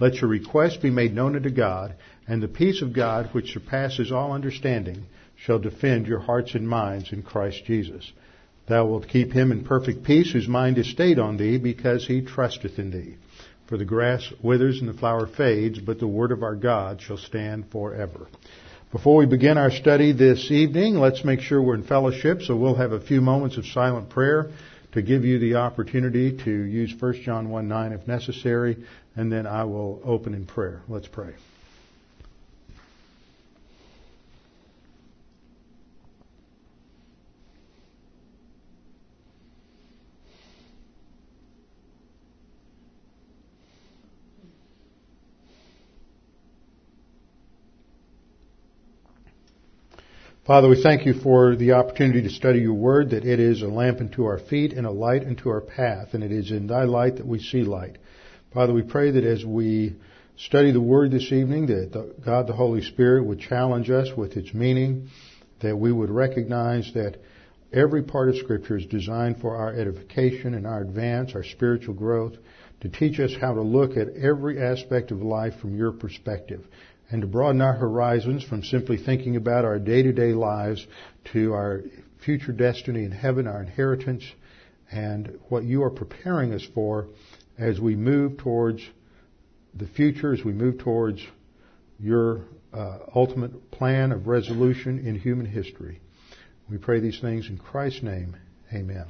Let your requests be made known unto God, and the peace of God, which surpasses all understanding, shall defend your hearts and minds in Christ Jesus. Thou wilt keep him in perfect peace whose mind is stayed on thee, because he trusteth in thee. For the grass withers and the flower fades, but the word of our God shall stand forever. Before we begin our study this evening, let's make sure we're in fellowship, so we'll have a few moments of silent prayer to give you the opportunity to use 1 John 1 9 if necessary, and then I will open in prayer. Let's pray. Father, we thank you for the opportunity to study your word, that it is a lamp unto our feet and a light unto our path, and it is in thy light that we see light. Father, we pray that as we study the word this evening, that God the Holy Spirit would challenge us with its meaning, that we would recognize that every part of Scripture is designed for our edification and our advance, our spiritual growth, to teach us how to look at every aspect of life from your perspective and to broaden our horizons from simply thinking about our day-to-day lives to our future destiny in heaven, our inheritance, and what you are preparing us for as we move towards the future, as we move towards your uh, ultimate plan of resolution in human history. We pray these things in Christ's name. Amen.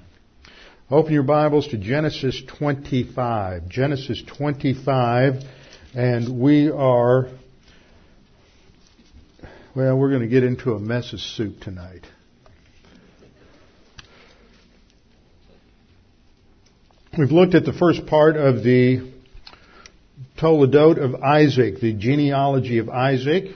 Open your Bibles to Genesis 25. Genesis 25, and we are well, we're going to get into a mess of soup tonight. We've looked at the first part of the Toledot of Isaac, the genealogy of Isaac,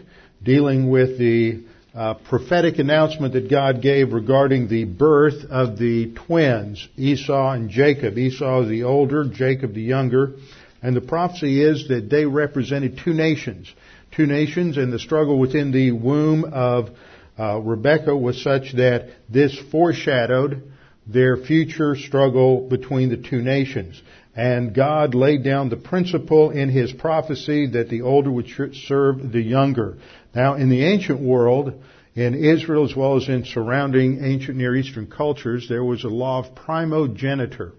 dealing with the uh, prophetic announcement that God gave regarding the birth of the twins, Esau and Jacob. Esau the older, Jacob the younger. And the prophecy is that they represented two nations two nations, and the struggle within the womb of uh, Rebecca was such that this foreshadowed their future struggle between the two nations. And God laid down the principle in His prophecy that the older would serve the younger. Now, in the ancient world, in Israel as well as in surrounding ancient Near Eastern cultures, there was a law of primogeniture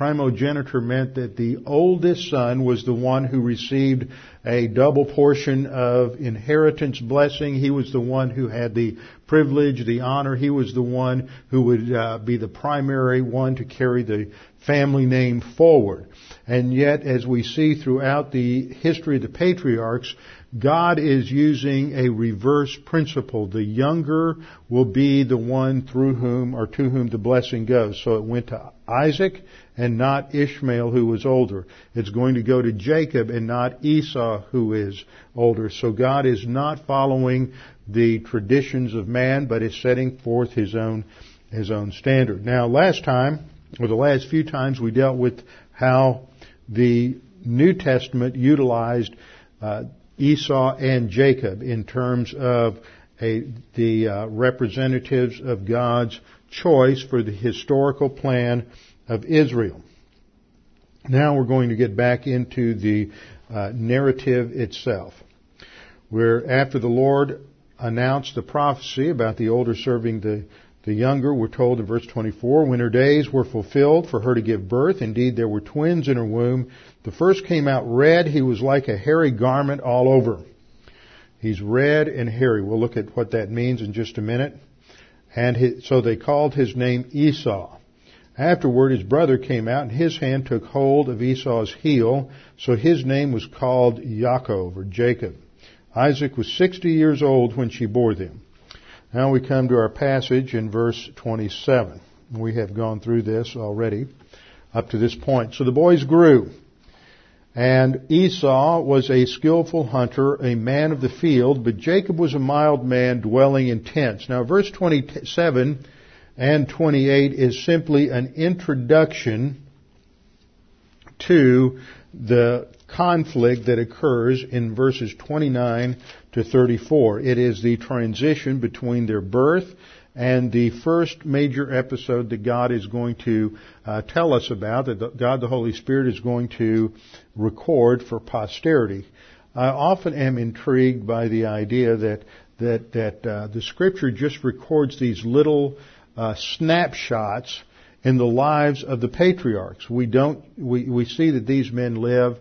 primogeniture meant that the oldest son was the one who received a double portion of inheritance blessing. He was the one who had the privilege, the honor. He was the one who would uh, be the primary one to carry the family name forward. And yet, as we see throughout the history of the patriarchs, God is using a reverse principle. The younger will be the one through whom or to whom the blessing goes. So it went to Isaac and not Ishmael who was older. It's going to go to Jacob and not Esau who is older. So God is not following the traditions of man, but is setting forth his own, his own standard. Now last time, or the last few times we dealt with how the New Testament utilized uh, Esau and Jacob in terms of a, the uh, representatives of God's choice for the historical plan of Israel. Now we're going to get back into the uh, narrative itself, where after the Lord announced the prophecy about the older serving the the younger, we're told in verse 24, when her days were fulfilled for her to give birth, indeed there were twins in her womb. The first came out red, he was like a hairy garment all over. He's red and hairy. We'll look at what that means in just a minute. And so they called his name Esau. Afterward, his brother came out, and his hand took hold of Esau's heel, so his name was called Yaakov, or Jacob. Isaac was 60 years old when she bore them. Now we come to our passage in verse 27. We have gone through this already up to this point. So the boys grew. And Esau was a skillful hunter, a man of the field, but Jacob was a mild man dwelling in tents. Now verse 27 and 28 is simply an introduction to the conflict that occurs in verses 29 to 34. It is the transition between their birth and the first major episode that God is going to uh, tell us about, that God the Holy Spirit is going to record for posterity. I often am intrigued by the idea that that that uh, the Scripture just records these little uh, snapshots in the lives of the patriarchs. We don't we we see that these men live.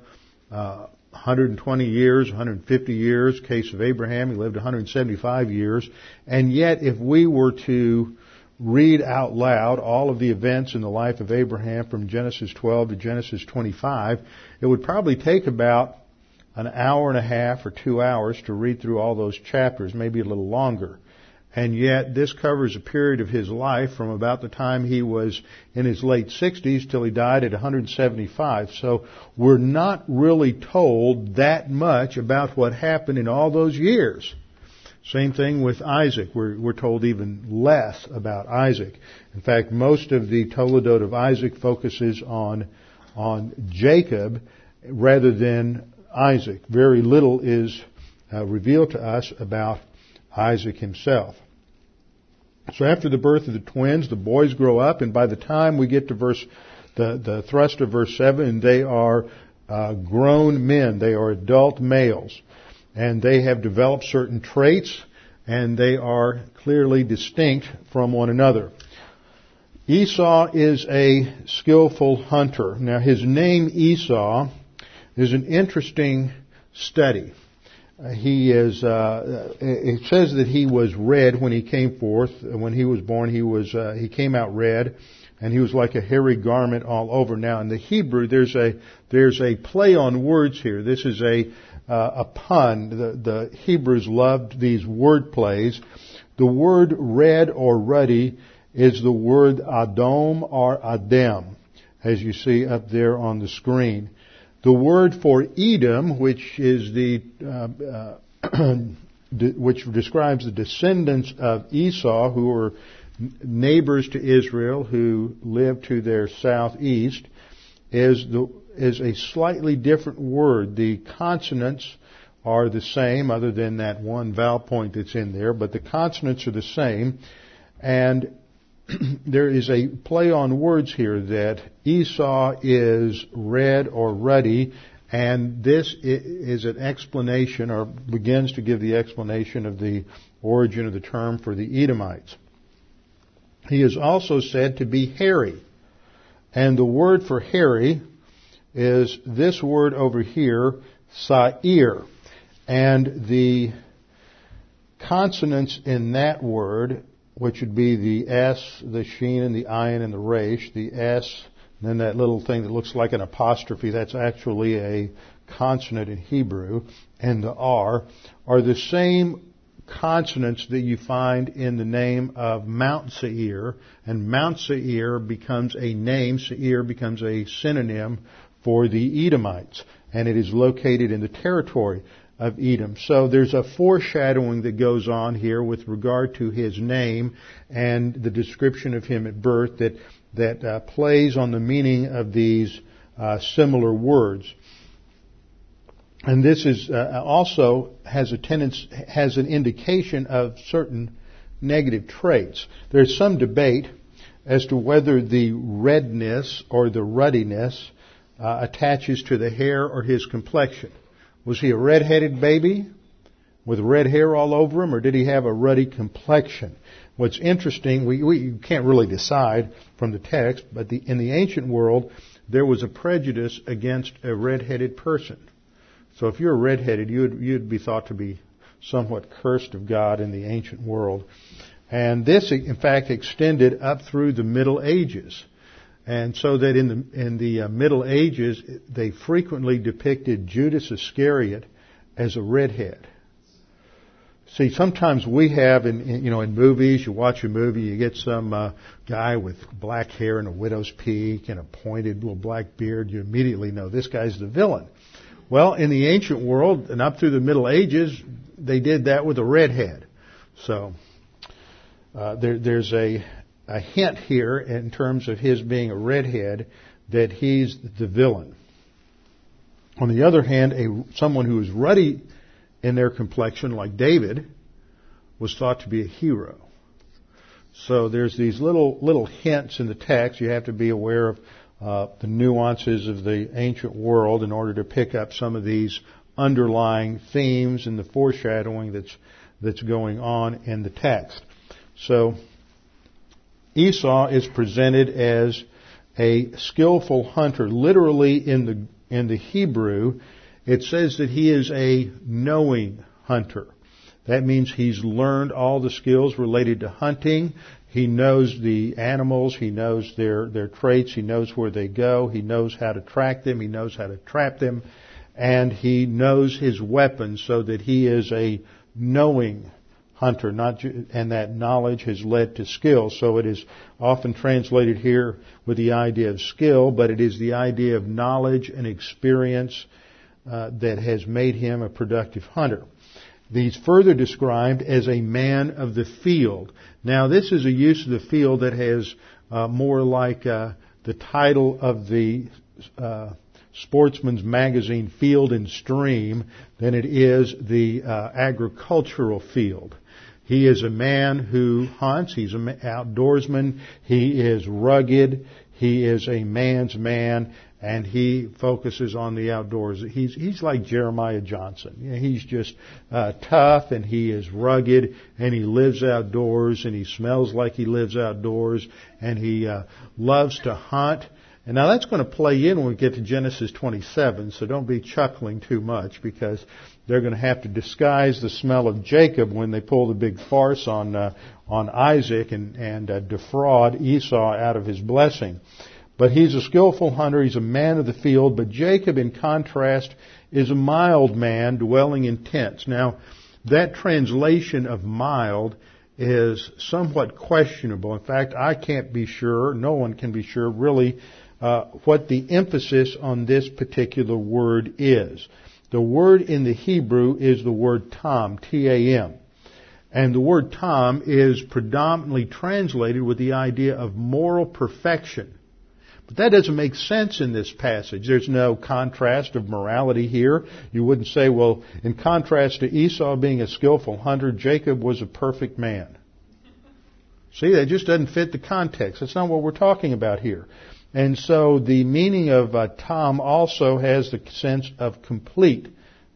Uh, 120 years, 150 years. Case of Abraham, he lived 175 years. And yet, if we were to read out loud all of the events in the life of Abraham from Genesis 12 to Genesis 25, it would probably take about an hour and a half or two hours to read through all those chapters, maybe a little longer. And yet this covers a period of his life from about the time he was in his late 60s till he died at 175. So we're not really told that much about what happened in all those years. Same thing with Isaac. We're, we're told even less about Isaac. In fact, most of the Toledot of Isaac focuses on, on Jacob rather than Isaac. Very little is uh, revealed to us about Isaac himself. So after the birth of the twins, the boys grow up, and by the time we get to verse, the, the thrust of verse 7, they are uh, grown men. They are adult males. And they have developed certain traits, and they are clearly distinct from one another. Esau is a skillful hunter. Now his name Esau is an interesting study. Uh, he is, uh, it says that he was red when he came forth. When he was born, he was, uh, he came out red and he was like a hairy garment all over. Now in the Hebrew, there's a, there's a play on words here. This is a, uh, a pun. The, the Hebrews loved these word plays. The word red or ruddy is the word Adom or Adem, as you see up there on the screen. The word for Edom, which is the uh, uh, which describes the descendants of Esau, who were neighbors to Israel, who lived to their southeast, is the is a slightly different word. The consonants are the same, other than that one vowel point that's in there, but the consonants are the same, and there is a play on words here that Esau is red or ruddy, and this is an explanation or begins to give the explanation of the origin of the term for the Edomites. He is also said to be hairy. And the word for hairy is this word over here, sa'ir. And the consonants in that word which would be the S, the sheen, and the ayin, and the resh. The S, and then that little thing that looks like an apostrophe, that's actually a consonant in Hebrew, and the R, are the same consonants that you find in the name of Mount Seir, and Mount Seir becomes a name, Seir becomes a synonym for the Edomites, and it is located in the territory of Edom. So there's a foreshadowing that goes on here with regard to his name and the description of him at birth that that uh, plays on the meaning of these uh, similar words. And this is uh, also has a tendency has an indication of certain negative traits. There's some debate as to whether the redness or the ruddiness uh, attaches to the hair or his complexion. Was he a red-headed baby with red hair all over him, or did he have a ruddy complexion? What's interesting, we, we can't really decide from the text, but the, in the ancient world, there was a prejudice against a red-headed person. So if you're red-headed, you'd, you'd be thought to be somewhat cursed of God in the ancient world. And this, in fact, extended up through the Middle Ages. And so that in the, in the uh, Middle Ages, they frequently depicted Judas Iscariot as a redhead. See, sometimes we have in, in, you know in movies, you watch a movie, you get some uh, guy with black hair and a widow's peak and a pointed little black beard, you immediately know this guy's the villain. Well, in the ancient world and up through the Middle Ages, they did that with a redhead. So uh, there, there's a, a hint here in terms of his being a redhead that he's the villain. On the other hand, a, someone who is ruddy in their complexion, like David, was thought to be a hero. So there's these little little hints in the text. You have to be aware of uh, the nuances of the ancient world in order to pick up some of these underlying themes and the foreshadowing that's that's going on in the text. So Esau is presented as a skillful hunter. Literally in the in the Hebrew, it says that he is a knowing hunter. That means he's learned all the skills related to hunting. He knows the animals. He knows their, their traits. He knows where they go. He knows how to track them. He knows how to trap them. And he knows his weapons so that he is a knowing hunter, not, and that knowledge has led to skill. So it is often translated here with the idea of skill, but it is the idea of knowledge and experience uh, that has made him a productive hunter. He's further described as a man of the field. Now, this is a use of the field that has uh, more like uh, the title of the uh, sportsman's magazine Field and Stream than it is the uh, agricultural field. He is a man who hunts. He's an outdoorsman. He is rugged. He is a man's man and he focuses on the outdoors. He's he's like Jeremiah Johnson. He's just uh, tough and he is rugged and he lives outdoors and he smells like he lives outdoors and he uh, loves to hunt. And now that's going to play in when we get to Genesis 27, so don't be chuckling too much because they're going to have to disguise the smell of Jacob when they pull the big farce on uh, on Isaac and and uh, defraud Esau out of his blessing. But he's a skillful hunter, he's a man of the field, but Jacob, in contrast, is a mild man dwelling in tents. Now, that translation of mild is somewhat questionable. In fact, I can't be sure, no one can be sure really, uh, what the emphasis on this particular word is. The word in the Hebrew is the word tam, T-A-M. And the word tam is predominantly translated with the idea of moral perfection. But that doesn't make sense in this passage. There's no contrast of morality here. You wouldn't say, well, in contrast to Esau being a skillful hunter, Jacob was a perfect man. See, that just doesn't fit the context. That's not what we're talking about here. And so the meaning of uh, tam also has the sense of complete.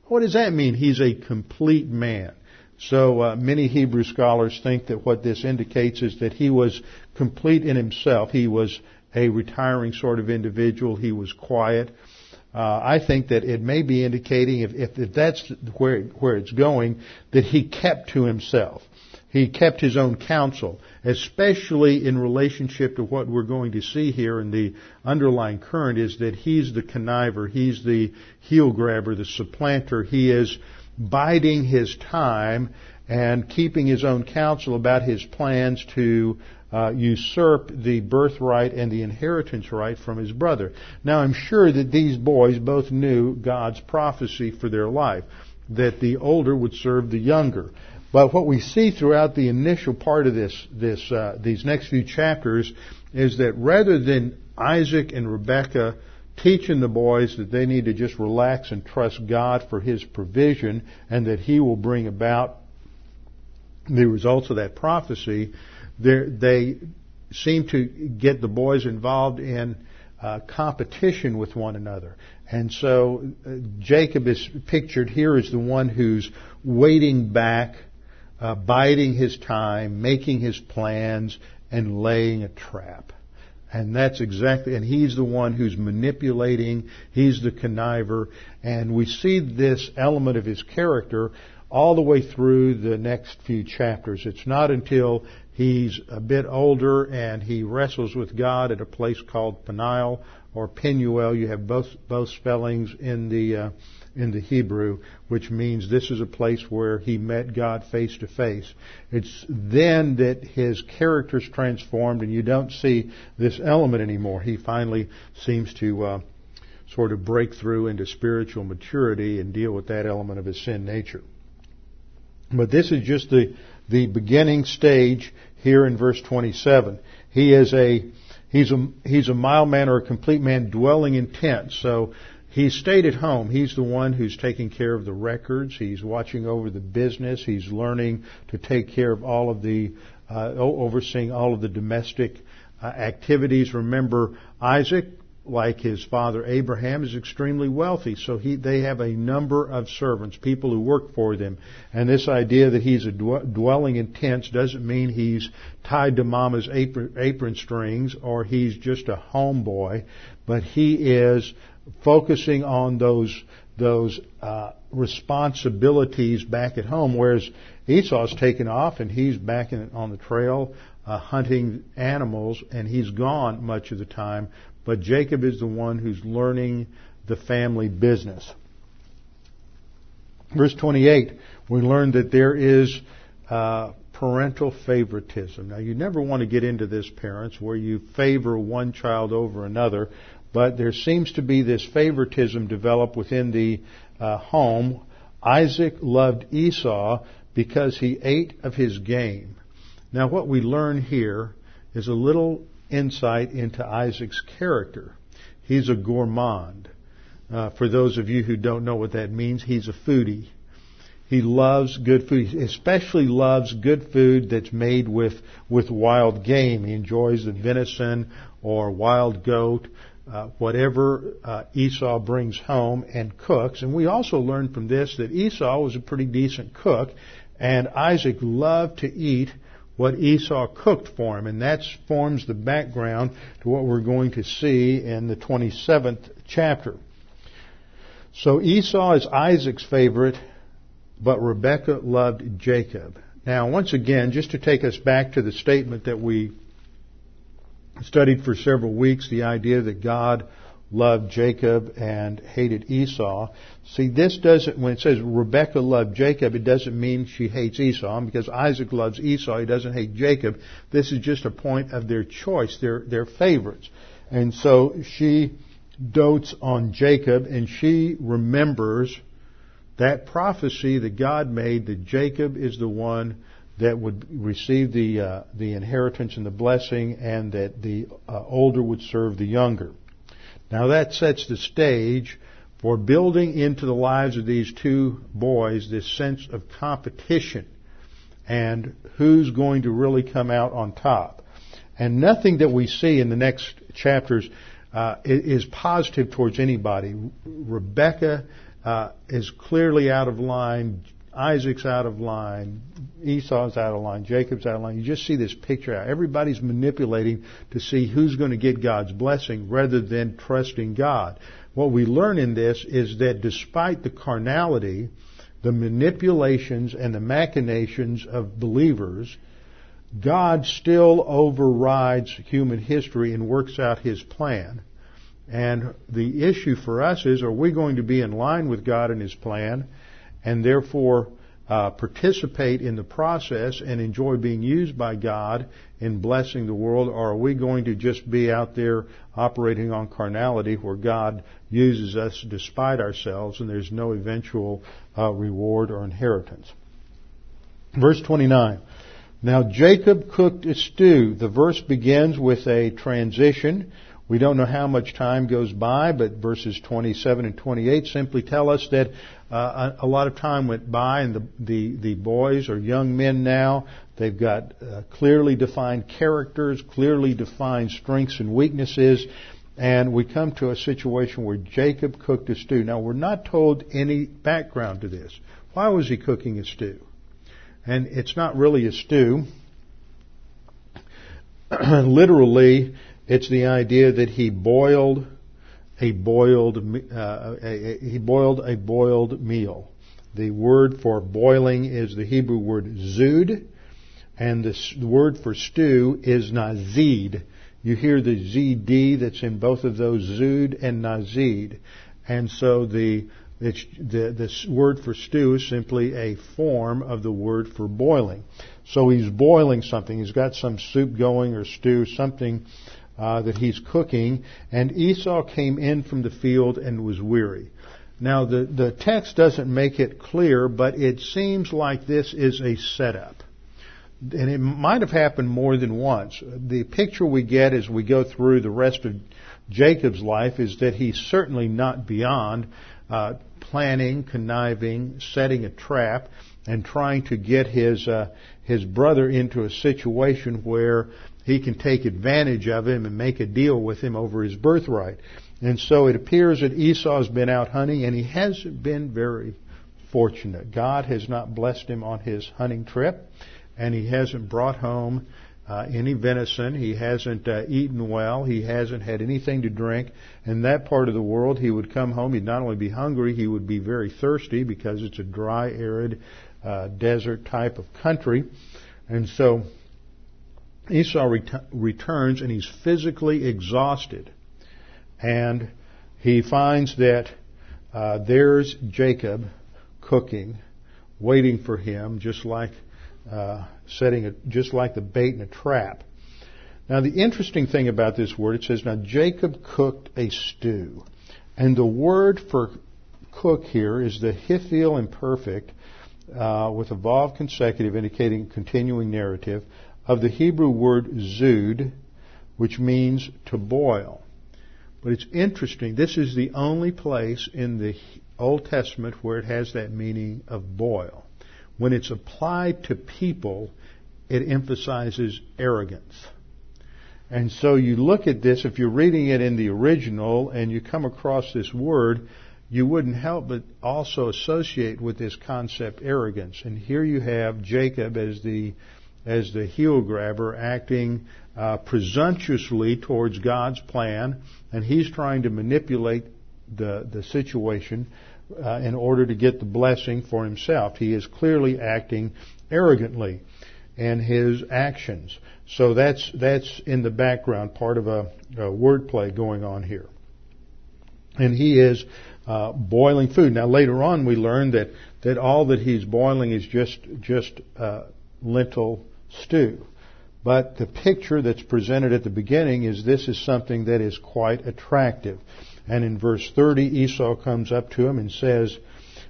What does that mean? He's a complete man. So uh, many Hebrew scholars think that what this indicates is that he was complete in himself. He was a retiring sort of individual. He was quiet. Uh, I think that it may be indicating, if, if, if that's where, where it's going, that he kept to himself. He kept his own counsel, especially in relationship to what we're going to see here in the underlying current is that he's the conniver, he's the heel grabber, the supplanter. He is biding his time and keeping his own counsel about his plans to uh, usurp the birthright and the inheritance right from his brother. Now I'm sure that these boys both knew God's prophecy for their life, that the older would serve the younger. But what we see throughout the initial part of this, this, uh, these next few chapters is that rather than Isaac and Rebekah teaching the boys that they need to just relax and trust God for His provision and that He will bring about the results of that prophecy, they seem to get the boys involved in uh, competition with one another. And so uh, Jacob is pictured here as the one who's waiting back, uh, biding his time, making his plans, and laying a trap. And that's exactly, and he's the one who's manipulating, he's the conniver, and we see this element of his character all the way through the next few chapters. It's not until he's a bit older and he wrestles with God at a place called Peniel or Penuel. You have both both spellings in the uh, in the Hebrew, which means this is a place where he met God face to face. It's then that his character's transformed, and you don't see this element anymore. He finally seems to uh, sort of break through into spiritual maturity and deal with that element of his sin nature. But this is just the the beginning stage here in verse 27. He is a he's a he's a mild man or a complete man dwelling in tents. So he stayed at home. He's the one who's taking care of the records. He's watching over the business. He's learning to take care of all of the, uh, overseeing all of the domestic uh, activities. Remember, Isaac, like his father Abraham, is extremely wealthy. So he, they have a number of servants, people who work for them. And this idea that he's a dwelling in tents doesn't mean he's tied to mama's apron, apron strings or he's just a homeboy, but he is focusing on those those uh, responsibilities back at home, whereas Esau's taken off and he's back in, on the trail uh, hunting animals, and he's gone much of the time. But Jacob is the one who's learning the family business. Verse 28, we learn that there is uh, parental favoritism. Now, you never want to get into this, parents, where you favor one child over another. But there seems to be this favoritism developed within the uh, home. Isaac loved Esau because he ate of his game. Now, what we learn here is a little insight into Isaac's character. He's a gourmand. Uh, for those of you who don't know what that means, he's a foodie. He loves good food. He especially loves good food that's made with, with wild game. He enjoys the venison or wild goat uh, whatever uh, Esau brings home and cooks. And we also learn from this that Esau was a pretty decent cook, and Isaac loved to eat what Esau cooked for him, and that forms the background to what we're going to see in the 27th chapter. So Esau is Isaac's favorite, but Rebekah loved Jacob. Now, once again, just to take us back to the statement that we studied for several weeks the idea that God loved Jacob and hated Esau. See, this doesn't, when it says Rebecca loved Jacob, it doesn't mean she hates Esau, because Isaac loves Esau, he doesn't hate Jacob. This is just a point of their choice, their, their favorites. And so she dotes on Jacob, and she remembers that prophecy that God made that Jacob is the one that would receive the uh, the inheritance and the blessing, and that the uh, older would serve the younger. Now that sets the stage for building into the lives of these two boys this sense of competition and who's going to really come out on top. And nothing that we see in the next chapters uh, is positive towards anybody. Rebecca uh, is clearly out of line. Isaac's out of line, Esau's out of line, Jacob's out of line. You just see this picture out. Everybody's manipulating to see who's going to get God's blessing rather than trusting God. What we learn in this is that despite the carnality, the manipulations and the machinations of believers, God still overrides human history and works out His plan. And the issue for us is, are we going to be in line with God and His plan? And therefore uh, participate in the process and enjoy being used by God in blessing the world, or are we going to just be out there operating on carnality where God uses us despite ourselves and there's no eventual uh, reward or inheritance? Verse 29. Now Jacob cooked a stew. The verse begins with a transition we don't know how much time goes by, but verses 27 and 28 simply tell us that uh, a, lot of time went by, and the, the, the boys are young men now. They've got uh, clearly defined characters, clearly defined strengths and weaknesses, and we come to a situation where Jacob cooked a stew. Now, we're not told any background to this. Why was he cooking a stew? And it's not really a stew. Literally, It's the idea that he boiled a boiled uh, a, a, he boiled a boiled meal. The word for boiling is the Hebrew word zud, and the word for stew is nazid. You hear the zd that's in both of those zud and nazid, and so the it's, the, the word for stew is simply a form of the word for boiling. So he's boiling something. He's got some soup going or stew, something uh, that he's cooking. And Esau came in from the field and was weary. Now the, the text doesn't make it clear, but it seems like this is a setup. And it might have happened more than once. The picture we get as we go through the rest of Jacob's life is that he's certainly not beyond uh, planning, conniving, setting a trap, and trying to get his uh, his brother into a situation where he can take advantage of him and make a deal with him over his birthright. And so it appears that Esau's been out hunting, and he hasn't been very fortunate. God has not blessed him on his hunting trip, and he hasn't brought home uh, any venison. He hasn't uh, eaten well. He hasn't had anything to drink. In that part of the world, he would come home. He'd not only be hungry, he would be very thirsty because it's a dry, arid, uh, desert type of country. And so Esau ret- returns and he's physically exhausted. And he finds that uh, there's Jacob cooking, waiting for him, just like uh, setting it just like the bait in a trap. Now, the interesting thing about this word, it says, Now Jacob cooked a stew. And the word for cook here is the Hiphil imperfect uh, with a vav consecutive indicating continuing narrative of the Hebrew word zud, which means to boil. But it's interesting. This is the only place in the Old Testament where it has that meaning of boil. When it's applied to people, it emphasizes arrogance. And so you look at this, if you're reading it in the original and you come across this word, you wouldn't help but also associate with this concept arrogance. And here you have Jacob as the as the heel grabber acting uh, presumptuously towards God's plan, and he's trying to manipulate the the situation uh, in order to get the blessing for himself. He is clearly acting arrogantly in his actions. So that's that's in the background, part of a, a wordplay going on here. And he is uh, boiling food. Now later on, we learn that that all that he's boiling is just just uh, lentil stew. But the picture that's presented at the beginning is this is something that is quite attractive. And in verse 30, Esau comes up to him and says,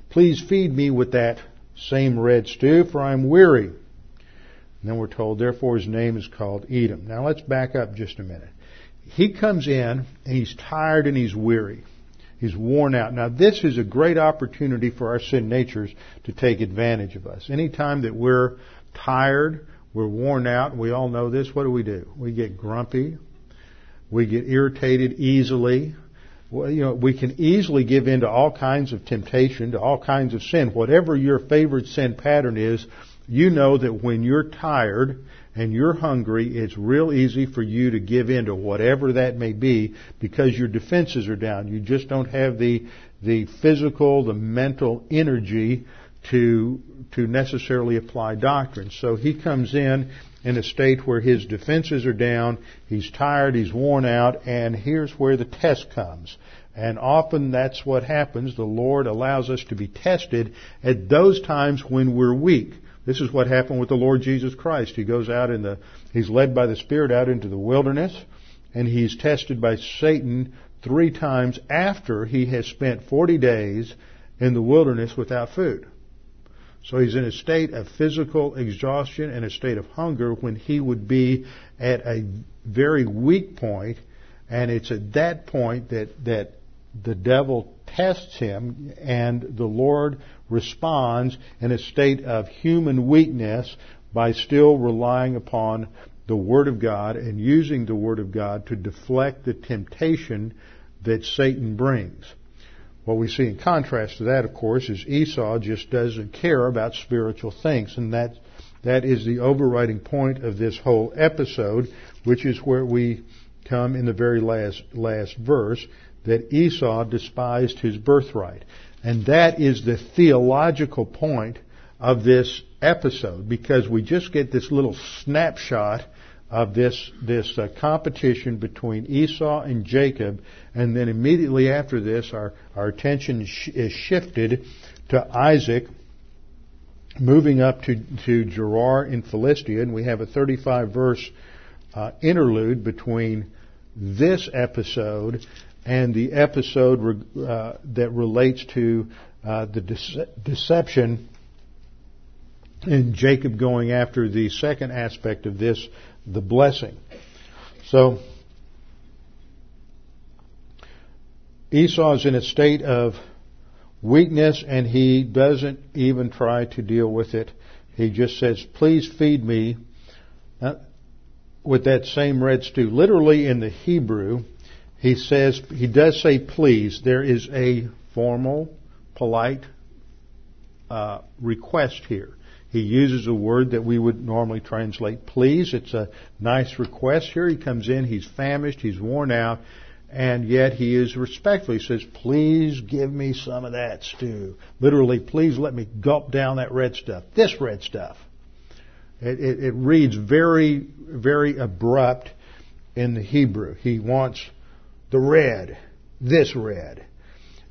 Please feed me with that same red stew, for I'm weary. And then we're told, therefore his name is called Edom. Now let's back up just a minute. He comes in and he's tired and he's weary. He's worn out. Now this is a great opportunity for our sin natures to take advantage of us. Anytime that we're tired, we're worn out, we all know this, what do we do? We get grumpy. We get irritated easily. Well, you know, we can easily give in to all kinds of temptation, to all kinds of sin. Whatever your favorite sin pattern is, you know that when you're tired and you're hungry, it's real easy for you to give in to whatever that may be because your defenses are down. You just don't have the, the physical, the mental energy to, to necessarily apply doctrine. So he comes in in a state where his defenses are down, he's tired, he's worn out, and here's where the test comes. And often that's what happens. The Lord allows us to be tested at those times when we're weak. This is what happened with the Lord Jesus Christ. He goes out in the, he's led by the Spirit out into the wilderness, and he's tested by Satan three times after he has spent 40 days in the wilderness without food. So he's in a state of physical exhaustion and a state of hunger when he would be at a very weak point, and it's at that point that, that the devil tests him, and the Lord responds in a state of human weakness by still relying upon the Word of God and using the Word of God to deflect the temptation that Satan brings. What we see in contrast to that, of course, is Esau just doesn't care about spiritual things, and that that is the overriding point of this whole episode, which is where we come in the very last, last verse that Esau despised his birthright. And that is the theological point of this episode because we just get this little snapshot of this this uh, competition between Esau and Jacob, and then immediately after this, our our attention sh- is shifted to Isaac, moving up to to Gerar in Philistia, and we have a 35 verse uh, interlude between this episode and the episode uh, that relates to uh, the de- deception and Jacob going after the second aspect of this, the blessing. So, Esau is in a state of weakness and he doesn't even try to deal with it. He just says, please feed me uh, with that same red stew. Literally in the Hebrew, he says, he does say please. There is a formal, polite uh, request here. He uses a word that we would normally translate please. It's a nice request. Here he comes in, he's famished, he's worn out, and yet he is respectful. He says, please give me some of that stew. Literally, please let me gulp down that red stuff. This red stuff. It, it, it reads very, very abrupt in the Hebrew. He wants the red, this red.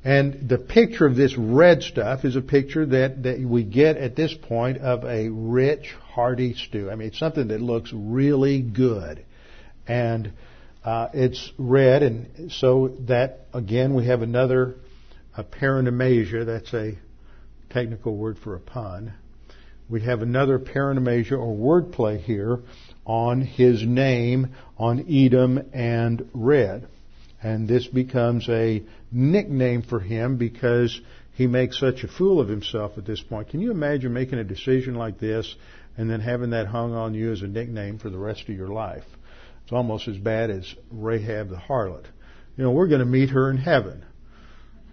And the picture of this red stuff is a picture that, that we get at this point of a rich, hearty stew. I mean, it's something that looks really good. And uh, it's red, and so that, again, we have another a paronomasia. That's a technical word for a pun. We have another paronomasia or wordplay here on his name, on Edom and red. And this becomes a nickname for him because he makes such a fool of himself at this point. Can you imagine making a decision like this and then having that hung on you as a nickname for the rest of your life? It's almost as bad as Rahab the harlot. You know, we're going to meet her in heaven,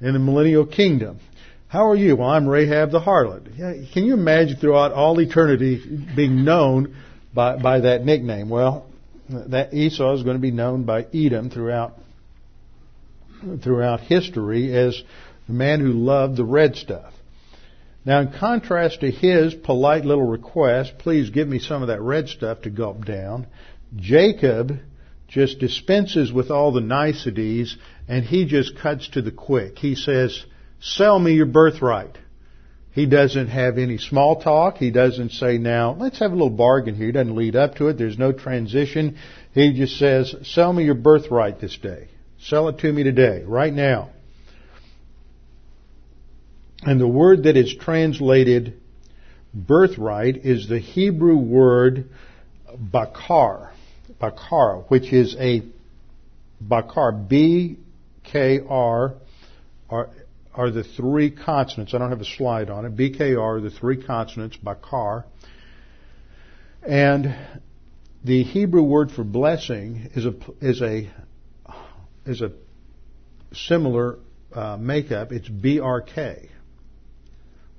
in the millennial kingdom. How are you? Well, I'm Rahab the harlot. Can you imagine throughout all eternity being known by, by that nickname? Well, that Esau is going to be known by Edom throughout throughout history as the man who loved the red stuff. Now, in contrast to his polite little request, please give me some of that red stuff to gulp down, Jacob just dispenses with all the niceties and he just cuts to the quick. He says, sell me your birthright. He doesn't have any small talk. He doesn't say, now, let's have a little bargain here. He doesn't lead up to it. There's no transition. He just says, sell me your birthright this day. Sell it to me today, right now. And the word that is translated birthright is the Hebrew word bakar, bakar, which is a bakar, B-K-R, are, are the three consonants. I don't have a slide on it. BKR are the three consonants, bakar. And the Hebrew word for blessing is a, is a is a similar uh, makeup. It's BRK,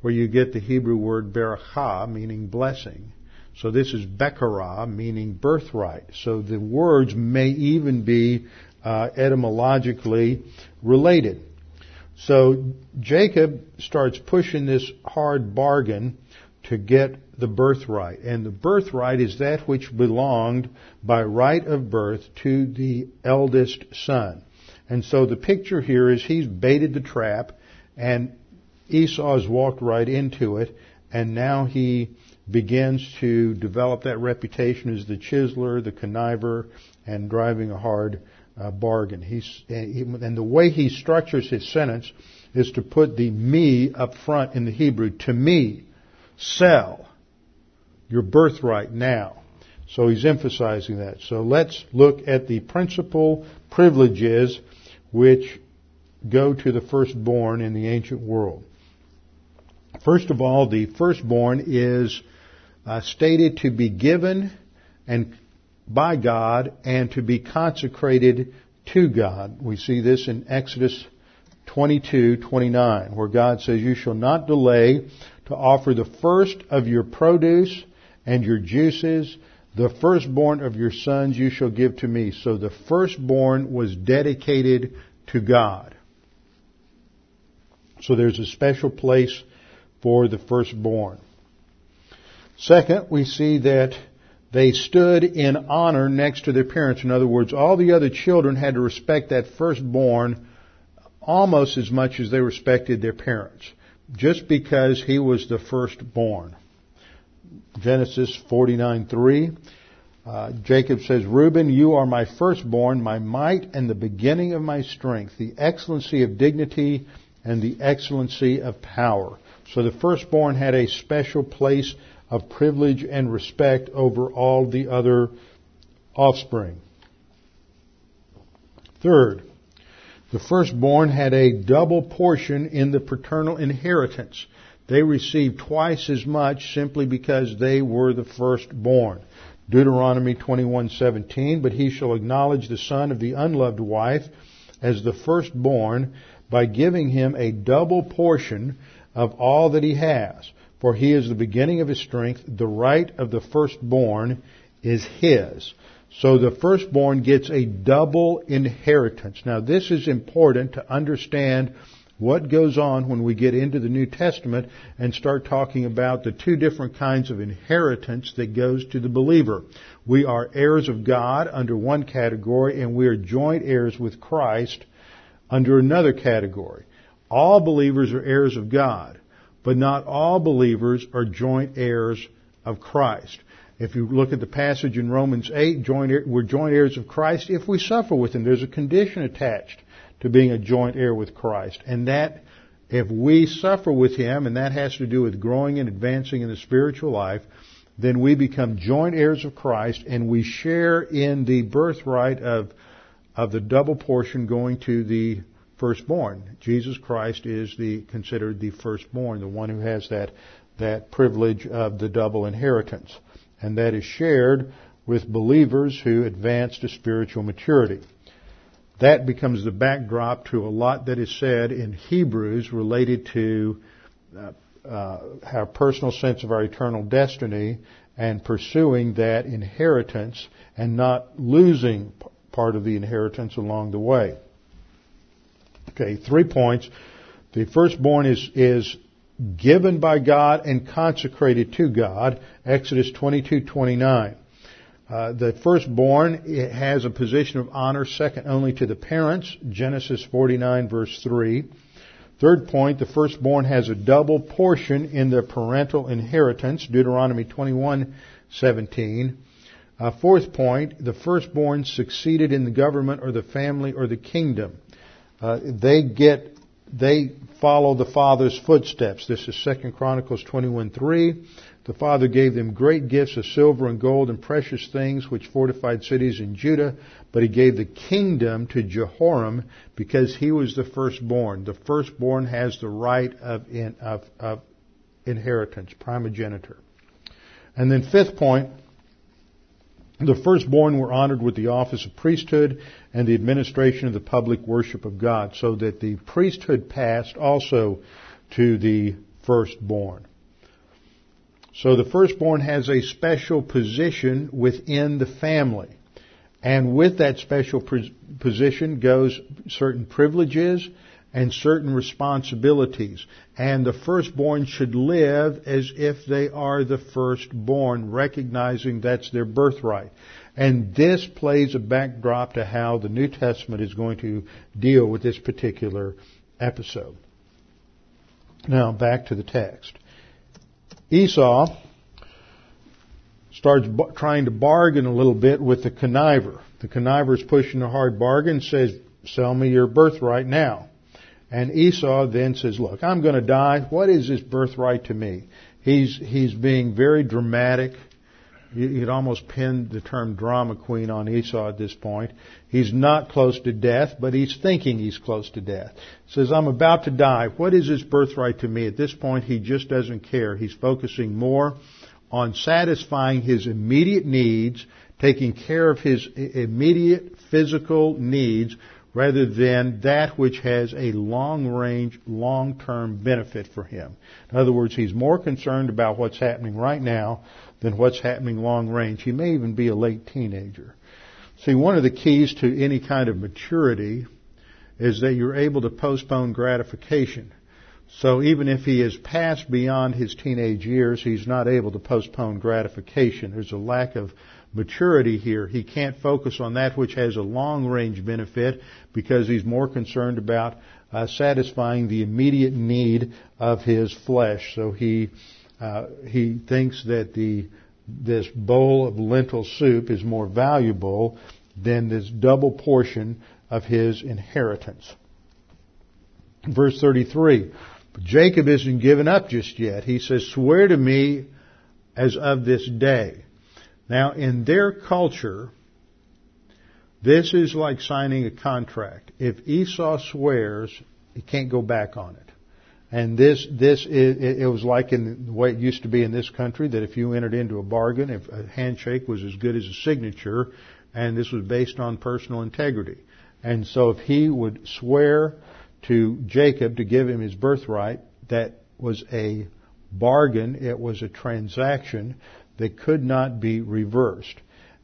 where you get the Hebrew word berakah, meaning blessing. So this is Bekarah, meaning birthright. So the words may even be uh, etymologically related. So Jacob starts pushing this hard bargain to get the birthright. And the birthright is that which belonged by right of birth to the eldest son. And so the picture here is he's baited the trap and Esau has walked right into it and now he begins to develop that reputation as the chiseler, the conniver, and driving a hard uh, bargain. He's, and the way he structures his sentence is to put the me up front in the Hebrew. To me, sell your birthright now. So he's emphasizing that. So let's look at the principal privileges which go to the firstborn in the ancient world. First of all, the firstborn is uh, stated to be given and by God and to be consecrated to God. We see this in Exodus 22:29, where God says, "You shall not delay to offer the first of your produce and your juices, The firstborn of your sons you shall give to me. So the firstborn was dedicated to God. So there's a special place for the firstborn. Second, we see that they stood in honor next to their parents. In other words, all the other children had to respect that firstborn almost as much as they respected their parents, just because he was the firstborn. Genesis 49:3. Uh, Jacob says, Reuben, you are my firstborn, my might and the beginning of my strength, the excellency of dignity and the excellency of power. So the firstborn had a special place of privilege and respect over all the other offspring. Third, the firstborn had a double portion in the paternal inheritance. They received twice as much simply because they were the firstborn. Deuteronomy 21:17, but he shall acknowledge the son of the unloved wife as the firstborn by giving him a double portion of all that he has. For he is the beginning of his strength. The right of the firstborn is his. So the firstborn gets a double inheritance. Now this is important to understand what goes on when we get into the New Testament and start talking about the two different kinds of inheritance that goes to the believer. We are heirs of God under one category and we are joint heirs with Christ under another category. All believers are heirs of God, but not all believers are joint heirs of Christ. If you look at the passage in Romans 8, joint, we're joint heirs of Christ if we suffer with Him. There's a condition attached to being a joint heir with Christ. And that, if we suffer with Him, and that has to do with growing and advancing in the spiritual life, then we become joint heirs of Christ and we share in the birthright of, of the double portion going to the firstborn. Jesus Christ is the, considered the firstborn, the one who has that, that privilege of the double inheritance. And that is shared with believers who advance to spiritual maturity that becomes the backdrop to a lot that is said in Hebrews related to uh, uh, our personal sense of our eternal destiny and pursuing that inheritance and not losing p- part of the inheritance along the way. Okay, three points. The firstborn is, is given by God and consecrated to God. Exodus 22:29. Uh, the firstborn has a position of honor second only to the parents, Genesis 49 verse 3. Third point, the firstborn has a double portion in the parental inheritance, Deuteronomy 21:17. Uh, fourth point, the firstborn succeeded in the government or the family or the kingdom. Uh, they get, they follow the father's footsteps. This is 2 Chronicles 21:3. The father gave them great gifts of silver and gold and precious things which fortified cities in Judah, but he gave the kingdom to Jehoram because he was the firstborn. The firstborn has the right of, in, of, of inheritance, primogeniture. And then fifth point, the firstborn were honored with the office of priesthood and the administration of the public worship of God, so that the priesthood passed also to the firstborn. So the firstborn has a special position within the family. And with that special position goes certain privileges and certain responsibilities. And the firstborn should live as if they are the firstborn, recognizing that's their birthright. And this plays a backdrop to how the New Testament is going to deal with this particular episode. Now back to the text. Esau starts b- trying to bargain a little bit with the conniver. The conniver is pushing a hard bargain, says, sell me your birthright now. And Esau then says, look, I'm going to die. What is this birthright to me? He's, he's being very dramatic. You'd almost pin the term drama queen on Esau at this point. He's not close to death, but he's thinking he's close to death. Says, I'm about to die. What is his birthright to me? At this point, he just doesn't care. He's focusing more on satisfying his immediate needs, taking care of his immediate physical needs, rather than that which has a long range, long term benefit for him. In other words, he's more concerned about what's happening right now than what's happening long range. He may even be a late teenager. See, one of the keys to any kind of maturity is that you're able to postpone gratification. So even if he has passed beyond his teenage years, he's not able to postpone gratification. There's a lack of maturity here. He can't focus on that which has a long range benefit because he's more concerned about uh, satisfying the immediate need of his flesh. So he uh, he thinks that the this bowl of lentil soup is more valuable than this double portion of his inheritance. Verse 33. Jacob isn't given up just yet. He says, swear to me as of this day. Now, in their culture, this is like signing a contract. If Esau swears, he can't go back on it. And this, this, is, it was like in the way it used to be in this country that if you entered into a bargain, if a handshake was as good as a signature, and this was based on personal integrity. And so if he would swear to Jacob to give him his birthright, that was a bargain, it was a transaction that could not be reversed.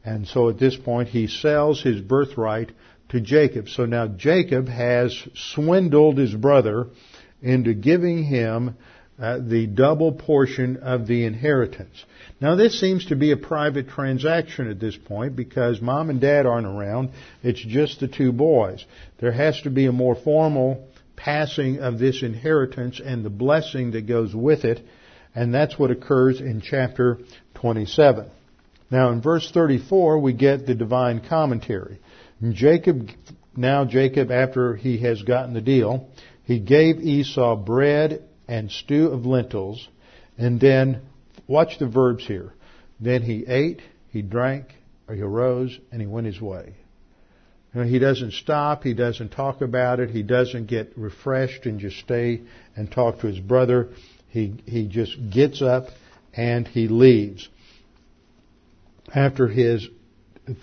And so at this point he sells his birthright to Jacob. So now Jacob has swindled his brother into giving him uh, the double portion of the inheritance. Now this seems to be a private transaction at this point because mom and dad aren't around. It's just the two boys. There has to be a more formal passing of this inheritance and the blessing that goes with it. And that's what occurs in chapter 27. Now in verse 34 we get the divine commentary. Jacob, now Jacob after he has gotten the deal, he gave Esau bread and stew of lentils, and then, watch the verbs here. Then he ate, he drank, or he arose, and he went his way. You know, he doesn't stop, he doesn't talk about it, he doesn't get refreshed and just stay and talk to his brother. He, he just gets up and he leaves. After his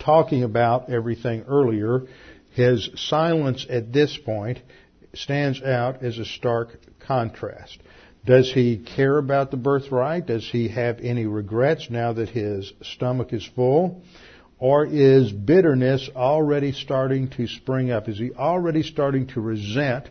talking about everything earlier, his silence at this point stands out as a stark contrast. Does he care about the birthright? Does he have any regrets now that his stomach is full? Or is bitterness already starting to spring up? Is he already starting to resent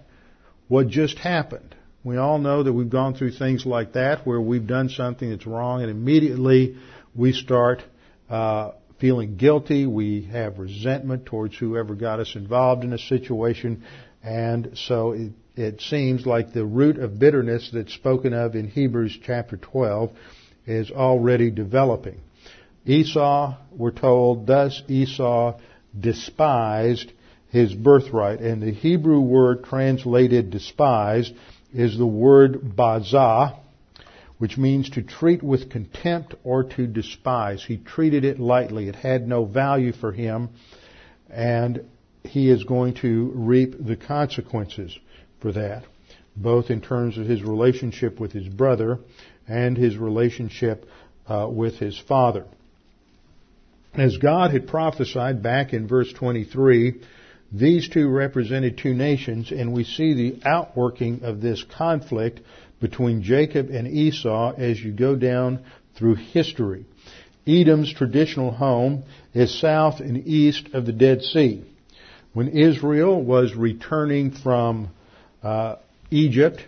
what just happened? We all know that we've gone through things like that where we've done something that's wrong and immediately we start uh, feeling guilty. We have resentment towards whoever got us involved in a situation. And so it, it seems like the root of bitterness that's spoken of in Hebrews chapter 12 is already developing. Esau, we're told, thus Esau despised his birthright. And the Hebrew word translated despised is the word bazah, which means to treat with contempt or to despise. He treated it lightly. It had no value for him. And he is going to reap the consequences for that, both in terms of his relationship with his brother and his relationship uh, with his father. As God had prophesied back in verse 23, these two represented two nations, and we see the outworking of this conflict between Jacob and Esau as you go down through history. Edom's traditional home is south and east of the Dead Sea. When Israel was returning from uh, Egypt,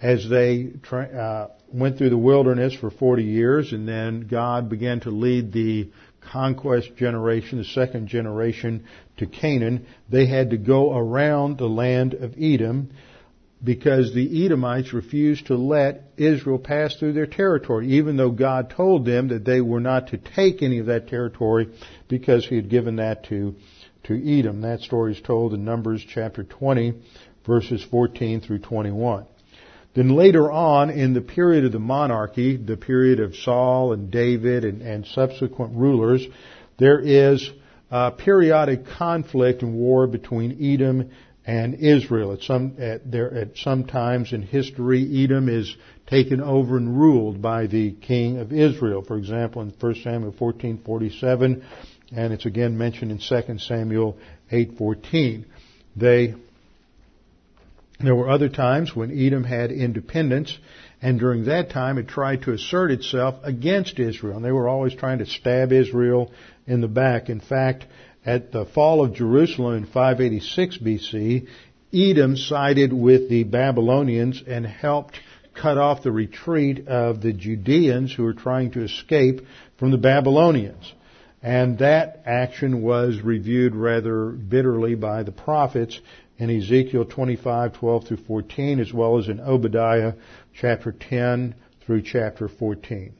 as they tra- uh, went through the wilderness for 40 years, and then God began to lead the conquest generation, the second generation, to Canaan, they had to go around the land of Edom because the Edomites refused to let Israel pass through their territory, even though God told them that they were not to take any of that territory because He had given that to to Edom. That story is told in Numbers chapter 20, verses 14 through 21. Then later on, in the period of the monarchy, the period of Saul and David and, and subsequent rulers, there is a periodic conflict and war between Edom and Israel. At some, at, there, at some times in history, Edom is taken over and ruled by the king of Israel. For example, in 1 Samuel 14:47, and it's again mentioned in 2 Samuel 8:14. They there were other times when Edom had independence And during that time, it tried to assert itself against Israel. And they were always trying to stab Israel in the back. In fact, at the fall of Jerusalem in 586 BC, Edom sided with the Babylonians and helped cut off the retreat of the Judeans who were trying to escape from the Babylonians. And that action was reviewed rather bitterly by the prophets in Ezekiel 25, 12 through 14, as well as in Obadiah chapter 10 through chapter 14.